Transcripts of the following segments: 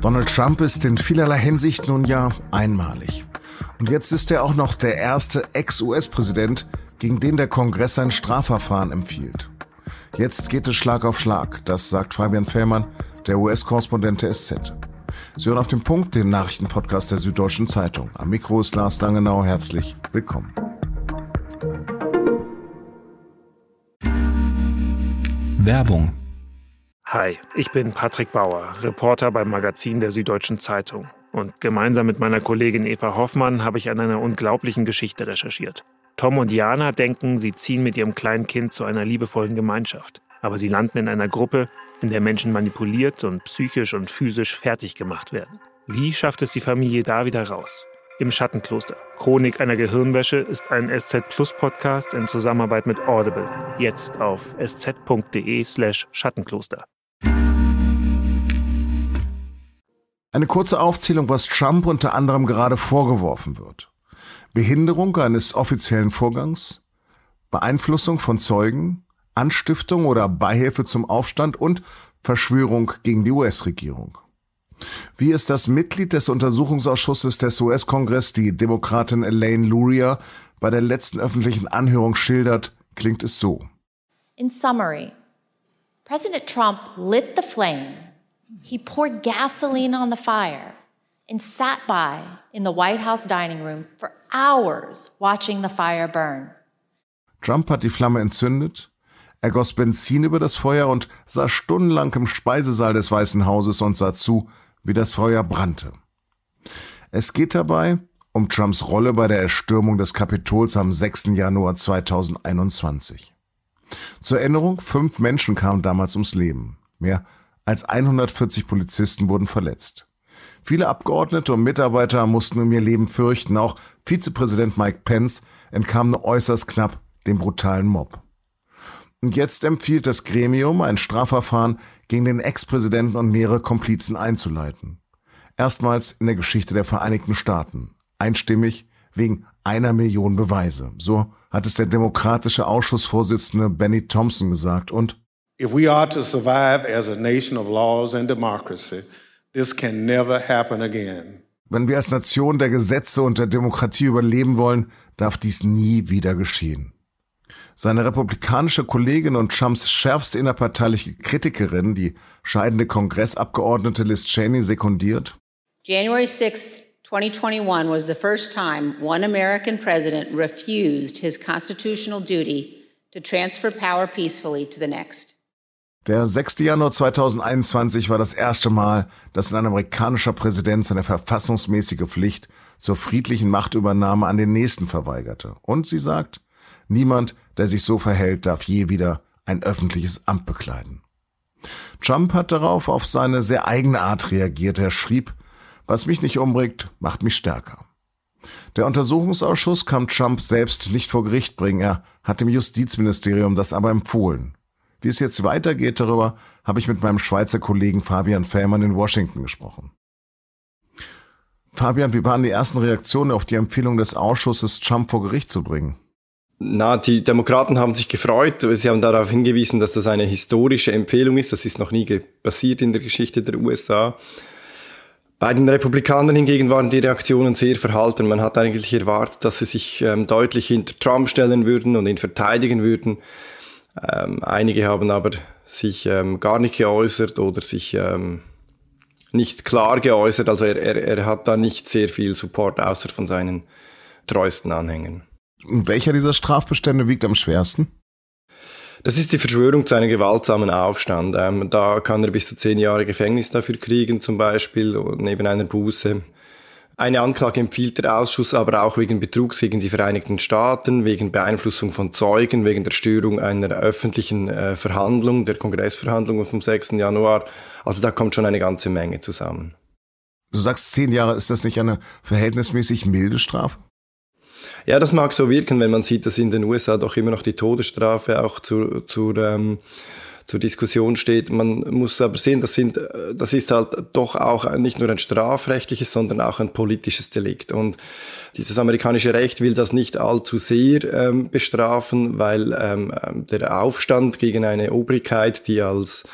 Donald Trump ist in vielerlei Hinsicht nun ja einmalig. Und jetzt ist er auch noch der erste Ex-US-Präsident, gegen den der Kongress ein Strafverfahren empfiehlt. Jetzt geht es Schlag auf Schlag, das sagt Fabian Fellmann, der US-Korrespondent der SZ. Sie hören auf den Punkt den Nachrichtenpodcast der Süddeutschen Zeitung. Am Mikro ist Lars Langenau. Herzlich willkommen. Werbung Hi, ich bin Patrick Bauer, Reporter beim Magazin der Süddeutschen Zeitung. Und gemeinsam mit meiner Kollegin Eva Hoffmann habe ich an einer unglaublichen Geschichte recherchiert. Tom und Jana denken, sie ziehen mit ihrem kleinen Kind zu einer liebevollen Gemeinschaft. Aber sie landen in einer Gruppe, in der Menschen manipuliert und psychisch und physisch fertig gemacht werden. Wie schafft es die Familie da wieder raus? Im Schattenkloster. Chronik einer Gehirnwäsche ist ein SZ Plus Podcast in Zusammenarbeit mit Audible. Jetzt auf sz.de slash Schattenkloster. Eine kurze Aufzählung, was Trump unter anderem gerade vorgeworfen wird. Behinderung eines offiziellen Vorgangs, Beeinflussung von Zeugen, Anstiftung oder Beihilfe zum Aufstand und Verschwörung gegen die US-Regierung. Wie es das Mitglied des Untersuchungsausschusses des US-Kongress, die Demokratin Elaine Luria, bei der letzten öffentlichen Anhörung schildert, klingt es so. In summary, President Trump lit the flame He poured gasoline on the fire and sat by in the White House dining room for hours watching the fire burn. Trump hat die Flamme entzündet, er goss Benzin über das Feuer und saß stundenlang im Speisesaal des Weißen Hauses und sah zu, wie das Feuer brannte. Es geht dabei um Trumps Rolle bei der Erstürmung des Kapitols am 6. Januar 2021. Zur Erinnerung, fünf Menschen kamen damals ums Leben. Mehr als 140 Polizisten wurden verletzt. Viele Abgeordnete und Mitarbeiter mussten um ihr Leben fürchten. Auch Vizepräsident Mike Pence entkam nur äußerst knapp dem brutalen Mob. Und jetzt empfiehlt das Gremium, ein Strafverfahren gegen den Ex-Präsidenten und mehrere Komplizen einzuleiten. Erstmals in der Geschichte der Vereinigten Staaten. Einstimmig wegen einer Million Beweise. So hat es der demokratische Ausschussvorsitzende Benny Thompson gesagt und If we are to survive as a nation of laws and democracy, this can never happen again. Wenn wir als Nation der Gesetze und der Demokratie überleben wollen, darf dies nie wieder geschehen. Seine republikanische Kollegin und Trumps schärfste innerparteiliche Kritikerin, die scheidende Kongressabgeordnete Liz Cheney, sekundiert. January 6, 2021 was the first time one American president refused his constitutional duty to transfer power peacefully to the next. Der 6. Januar 2021 war das erste Mal, dass ein amerikanischer Präsident seine verfassungsmäßige Pflicht zur friedlichen Machtübernahme an den Nächsten verweigerte. Und sie sagt, niemand, der sich so verhält, darf je wieder ein öffentliches Amt bekleiden. Trump hat darauf auf seine sehr eigene Art reagiert. Er schrieb, was mich nicht umbringt, macht mich stärker. Der Untersuchungsausschuss kann Trump selbst nicht vor Gericht bringen. Er hat dem Justizministerium das aber empfohlen. Wie es jetzt weitergeht darüber, habe ich mit meinem Schweizer Kollegen Fabian Fährmann in Washington gesprochen. Fabian, wie waren die ersten Reaktionen auf die Empfehlung des Ausschusses, Trump vor Gericht zu bringen? Na, die Demokraten haben sich gefreut. Sie haben darauf hingewiesen, dass das eine historische Empfehlung ist. Das ist noch nie passiert in der Geschichte der USA. Bei den Republikanern hingegen waren die Reaktionen sehr verhalten. Man hat eigentlich erwartet, dass sie sich ähm, deutlich hinter Trump stellen würden und ihn verteidigen würden. Ähm, einige haben aber sich ähm, gar nicht geäußert oder sich ähm, nicht klar geäußert. Also er, er, er hat da nicht sehr viel Support, außer von seinen treuesten Anhängern. Und welcher dieser Strafbestände wiegt am schwersten? Das ist die Verschwörung zu einem gewaltsamen Aufstand. Ähm, da kann er bis zu zehn Jahre Gefängnis dafür kriegen, zum Beispiel, neben einer Buße. Eine Anklage empfiehlt der Ausschuss aber auch wegen Betrugs gegen die Vereinigten Staaten, wegen Beeinflussung von Zeugen, wegen der Störung einer öffentlichen äh, Verhandlung, der Kongressverhandlungen vom 6. Januar. Also da kommt schon eine ganze Menge zusammen. Du sagst zehn Jahre, ist das nicht eine verhältnismäßig milde Strafe? Ja, das mag so wirken, wenn man sieht, dass in den USA doch immer noch die Todesstrafe auch zur, zur ähm, zur Diskussion steht. Man muss aber sehen, das, sind, das ist halt doch auch nicht nur ein strafrechtliches, sondern auch ein politisches Delikt. Und dieses amerikanische Recht will das nicht allzu sehr ähm, bestrafen, weil ähm, der Aufstand gegen eine Obrigkeit, die als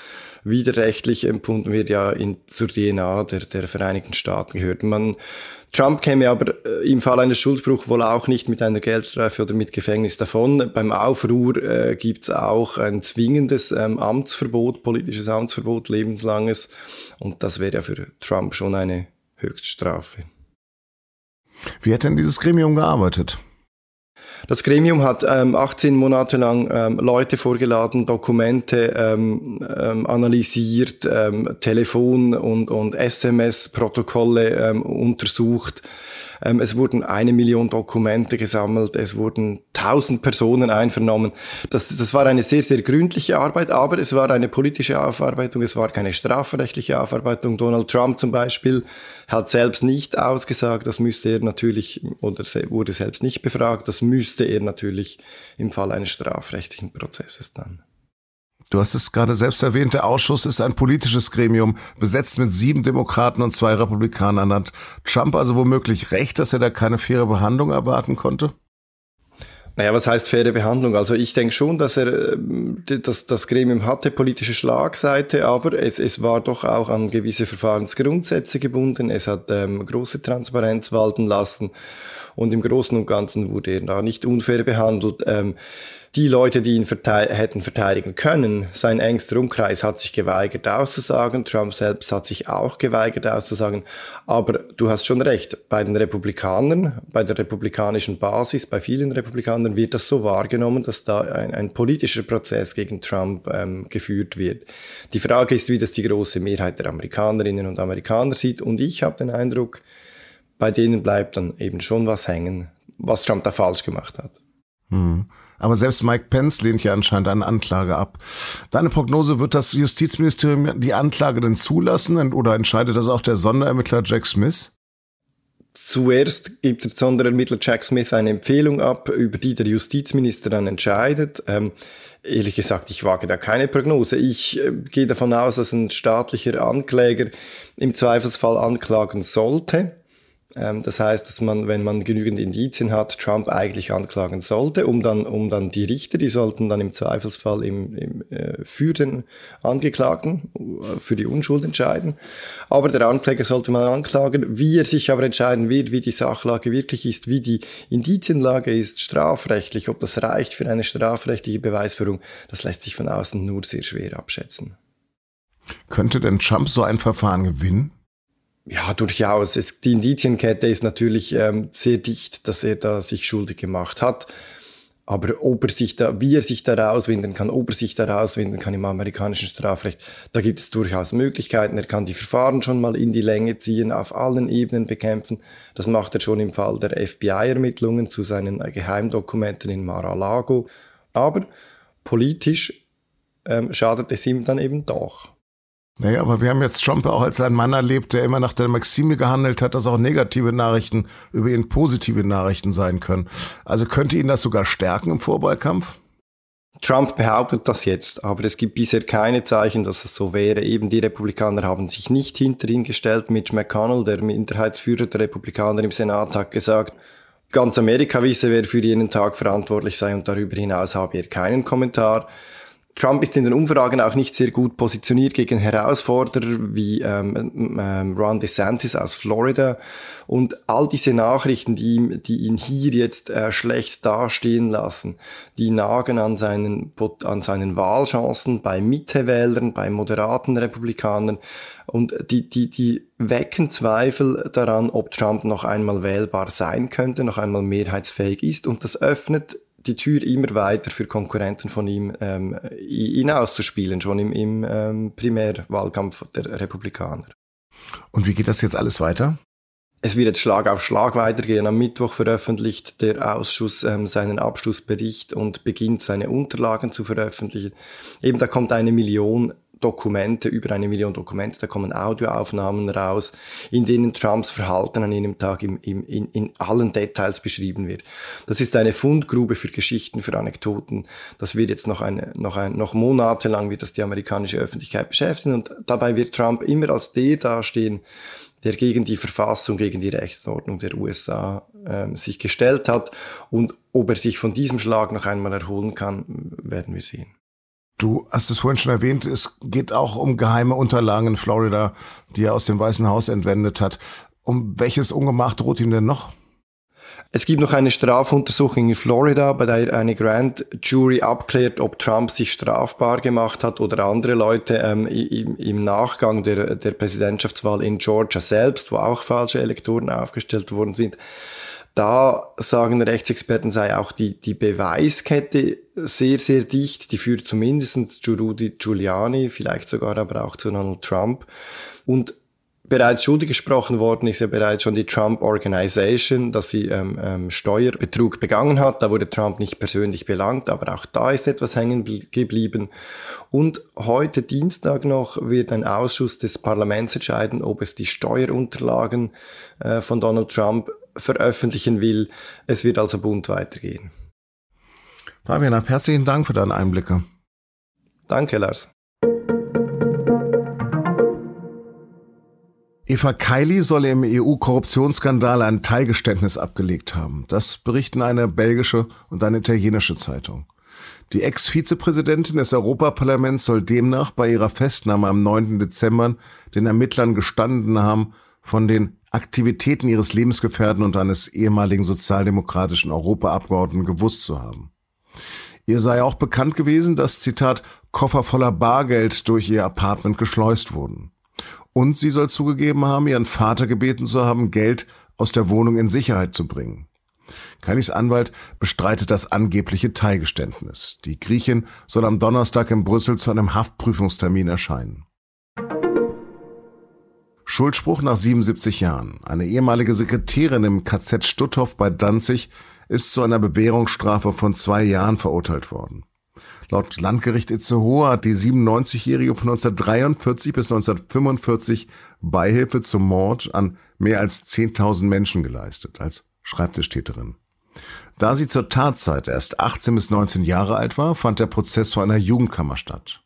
widerrechtlich empfunden wird, ja in, zur DNA der, der Vereinigten Staaten gehört. Man, Trump käme aber äh, im Fall eines Schuldbruchs wohl auch nicht mit einer Geldstrafe oder mit Gefängnis davon. Beim Aufruhr äh, gibt es auch ein zwingendes ähm, Amtsverbot, politisches Amtsverbot, lebenslanges. Und das wäre ja für Trump schon eine Höchststrafe. Wie hat denn dieses Gremium gearbeitet? Das Gremium hat ähm, 18 Monate lang ähm, Leute vorgeladen, Dokumente ähm, ähm, analysiert, ähm, Telefon- und, und SMS-Protokolle ähm, untersucht. Ähm, es wurden eine Million Dokumente gesammelt, es wurden tausend Personen einvernommen. Das, das war eine sehr, sehr gründliche Arbeit, aber es war eine politische Aufarbeitung, es war keine strafrechtliche Aufarbeitung. Donald Trump zum Beispiel hat selbst nicht ausgesagt, das müsste er natürlich, oder wurde selbst nicht befragt, das müsste er natürlich im Fall eines strafrechtlichen Prozesses dann. Du hast es gerade selbst erwähnt, der Ausschuss ist ein politisches Gremium, besetzt mit sieben Demokraten und zwei Republikanern. Hat Trump also womöglich recht, dass er da keine faire Behandlung erwarten konnte? Naja, was heißt faire Behandlung? Also ich denke schon, dass er ähm, dass das Gremium hatte politische Schlagseite, aber es, es war doch auch an gewisse Verfahrensgrundsätze gebunden. Es hat ähm, große Transparenz walten lassen und im Großen und Ganzen wurde er da nicht unfair behandelt. Ähm, die Leute, die ihn verteid hätten verteidigen können, sein engster Umkreis hat sich geweigert auszusagen, Trump selbst hat sich auch geweigert auszusagen, aber du hast schon recht, bei den Republikanern, bei der republikanischen Basis, bei vielen Republikanern wird das so wahrgenommen, dass da ein, ein politischer Prozess gegen Trump ähm, geführt wird. Die Frage ist, wie das die große Mehrheit der Amerikanerinnen und Amerikaner sieht und ich habe den Eindruck, bei denen bleibt dann eben schon was hängen, was Trump da falsch gemacht hat. Hm. Aber selbst Mike Pence lehnt ja anscheinend eine Anklage ab. Deine Prognose, wird das Justizministerium die Anklage denn zulassen oder entscheidet das auch der Sonderermittler Jack Smith? Zuerst gibt der Sonderermittler Jack Smith eine Empfehlung ab, über die der Justizminister dann entscheidet. Ähm, ehrlich gesagt, ich wage da keine Prognose. Ich äh, gehe davon aus, dass ein staatlicher Ankläger im Zweifelsfall anklagen sollte. Ähm, das heißt, dass man, wenn man genügend Indizien hat, Trump eigentlich anklagen sollte, um dann, um dann die Richter, die sollten dann im Zweifelsfall im, im, äh, für den Angeklagten, äh, für die Unschuld entscheiden. Aber der Ankläger sollte man anklagen. Wie er sich aber entscheiden wird, wie die Sachlage wirklich ist, wie die Indizienlage ist, strafrechtlich, ob das reicht für eine strafrechtliche Beweisführung, das lässt sich von außen nur sehr schwer abschätzen. Könnte denn Trump so ein Verfahren gewinnen? Ja, durchaus. Es, die Indizienkette ist natürlich ähm, sehr dicht, dass er da sich schuldig gemacht hat. Aber ob er sich da, wie er sich da rauswinden kann, ob er sich da rauswinden kann im amerikanischen Strafrecht, da gibt es durchaus Möglichkeiten. Er kann die Verfahren schon mal in die Länge ziehen, auf allen Ebenen bekämpfen. Das macht er schon im Fall der FBI-Ermittlungen zu seinen Geheimdokumenten in Mar-a-Lago. Aber politisch ähm, schadet es ihm dann eben doch. Naja, aber wir haben jetzt Trump auch als ein Mann erlebt, der immer nach der Maxime gehandelt hat, dass auch negative Nachrichten über ihn positive Nachrichten sein können. Also könnte ihn das sogar stärken im Vorwahlkampf? Trump behauptet das jetzt, aber es gibt bisher keine Zeichen, dass es so wäre. Eben die Republikaner haben sich nicht hinter ihn gestellt. Mitch McConnell, der Minderheitsführer der Republikaner im Senat, hat gesagt, ganz Amerika wisse, wer für jenen Tag verantwortlich sei und darüber hinaus habe er keinen Kommentar. Trump ist in den Umfragen auch nicht sehr gut positioniert gegen Herausforderer wie ähm, ähm, Ron DeSantis aus Florida. Und all diese Nachrichten, die, die ihn hier jetzt äh, schlecht dastehen lassen, die nagen an seinen, an seinen Wahlchancen bei Mittewählern, bei moderaten Republikanern. Und die, die, die wecken Zweifel daran, ob Trump noch einmal wählbar sein könnte, noch einmal mehrheitsfähig ist. Und das öffnet die Tür immer weiter für Konkurrenten von ihm ähm, ihn auszuspielen, schon im, im ähm, Primärwahlkampf der Republikaner. Und wie geht das jetzt alles weiter? Es wird jetzt Schlag auf Schlag weitergehen. Am Mittwoch veröffentlicht der Ausschuss ähm, seinen Abschlussbericht und beginnt seine Unterlagen zu veröffentlichen. Eben da kommt eine Million Dokumente, über eine Million Dokumente, da kommen Audioaufnahmen raus, in denen Trumps Verhalten an jenem Tag im, im, in, in allen Details beschrieben wird. Das ist eine Fundgrube für Geschichten, für Anekdoten. Das wird jetzt noch, eine, noch, ein, noch monatelang wird das die amerikanische Öffentlichkeit beschäftigen und dabei wird Trump immer als der dastehen, der gegen die Verfassung, gegen die Rechtsordnung der USA äh, sich gestellt hat. Und ob er sich von diesem Schlag noch einmal erholen kann, werden wir sehen. Du hast es vorhin schon erwähnt, es geht auch um geheime Unterlagen in Florida, die er aus dem Weißen Haus entwendet hat. Um welches Ungemach droht ihm denn noch? Es gibt noch eine Strafuntersuchung in Florida, bei der eine Grand Jury abklärt, ob Trump sich strafbar gemacht hat oder andere Leute ähm, im, im, Nachgang der, der Präsidentschaftswahl in Georgia selbst, wo auch falsche Elektoren aufgestellt worden sind. Da sagen Rechtsexperten sei auch die, die Beweiskette sehr, sehr dicht. Die führt zumindest zu Rudy Giuliani, vielleicht sogar aber auch zu Donald Trump. Und bereits schuldig gesprochen worden ist ja bereits schon die Trump Organization, dass sie ähm, ähm, Steuerbetrug begangen hat. Da wurde Trump nicht persönlich belangt, aber auch da ist etwas hängen geblieben. Und heute Dienstag noch wird ein Ausschuss des Parlaments entscheiden, ob es die Steuerunterlagen äh, von Donald Trump veröffentlichen will. Es wird also bunt weitergehen. Fabian, herzlichen Dank für deine Einblicke. Danke, Lars. Eva Kaili soll im EU-Korruptionsskandal ein Teilgeständnis abgelegt haben. Das berichten eine belgische und eine italienische Zeitung. Die Ex-Vizepräsidentin des Europaparlaments soll demnach bei ihrer Festnahme am 9. Dezember den Ermittlern gestanden haben, von den Aktivitäten ihres Lebensgefährten und eines ehemaligen sozialdemokratischen Europaabgeordneten gewusst zu haben. Ihr sei auch bekannt gewesen, dass, Zitat, Koffer voller Bargeld durch ihr Apartment geschleust wurden. Und sie soll zugegeben haben, ihren Vater gebeten zu haben, Geld aus der Wohnung in Sicherheit zu bringen. Kailis Anwalt bestreitet das angebliche Teilgeständnis. Die Griechin soll am Donnerstag in Brüssel zu einem Haftprüfungstermin erscheinen. Schuldspruch nach 77 Jahren. Eine ehemalige Sekretärin im KZ Stutthof bei Danzig ist zu einer Bewährungsstrafe von zwei Jahren verurteilt worden. Laut Landgericht Itzehoe hat die 97-Jährige von 1943 bis 1945 Beihilfe zum Mord an mehr als 10.000 Menschen geleistet, als Schreibtischtäterin. Da sie zur Tatzeit erst 18 bis 19 Jahre alt war, fand der Prozess vor einer Jugendkammer statt.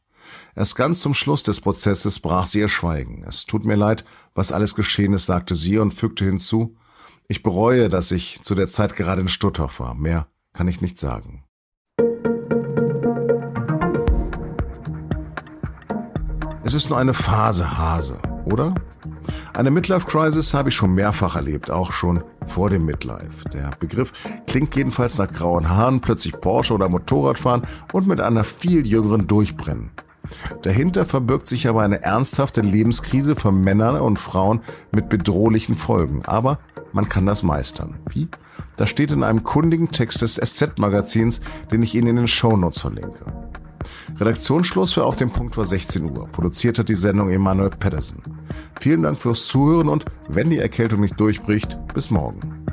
Erst ganz zum Schluss des Prozesses brach sie ihr Schweigen. Es tut mir leid, was alles geschehen ist, sagte sie und fügte hinzu, ich bereue, dass ich zu der Zeit gerade in Stutthof war. Mehr kann ich nicht sagen. Es ist nur eine Phase, Hase, oder? Eine Midlife-Crisis habe ich schon mehrfach erlebt, auch schon vor dem Midlife. Der Begriff klingt jedenfalls nach grauen Haaren, plötzlich Porsche oder Motorradfahren und mit einer viel jüngeren Durchbrennen. Dahinter verbirgt sich aber eine ernsthafte Lebenskrise für Männer und Frauen mit bedrohlichen Folgen. Aber man kann das meistern. Wie? Das steht in einem kundigen Text des SZ-Magazins, den ich Ihnen in den Shownotes verlinke. Redaktionsschluss für Auf dem Punkt war 16 Uhr. Produziert hat die Sendung Emanuel Pedersen. Vielen Dank fürs Zuhören und wenn die Erkältung nicht durchbricht, bis morgen.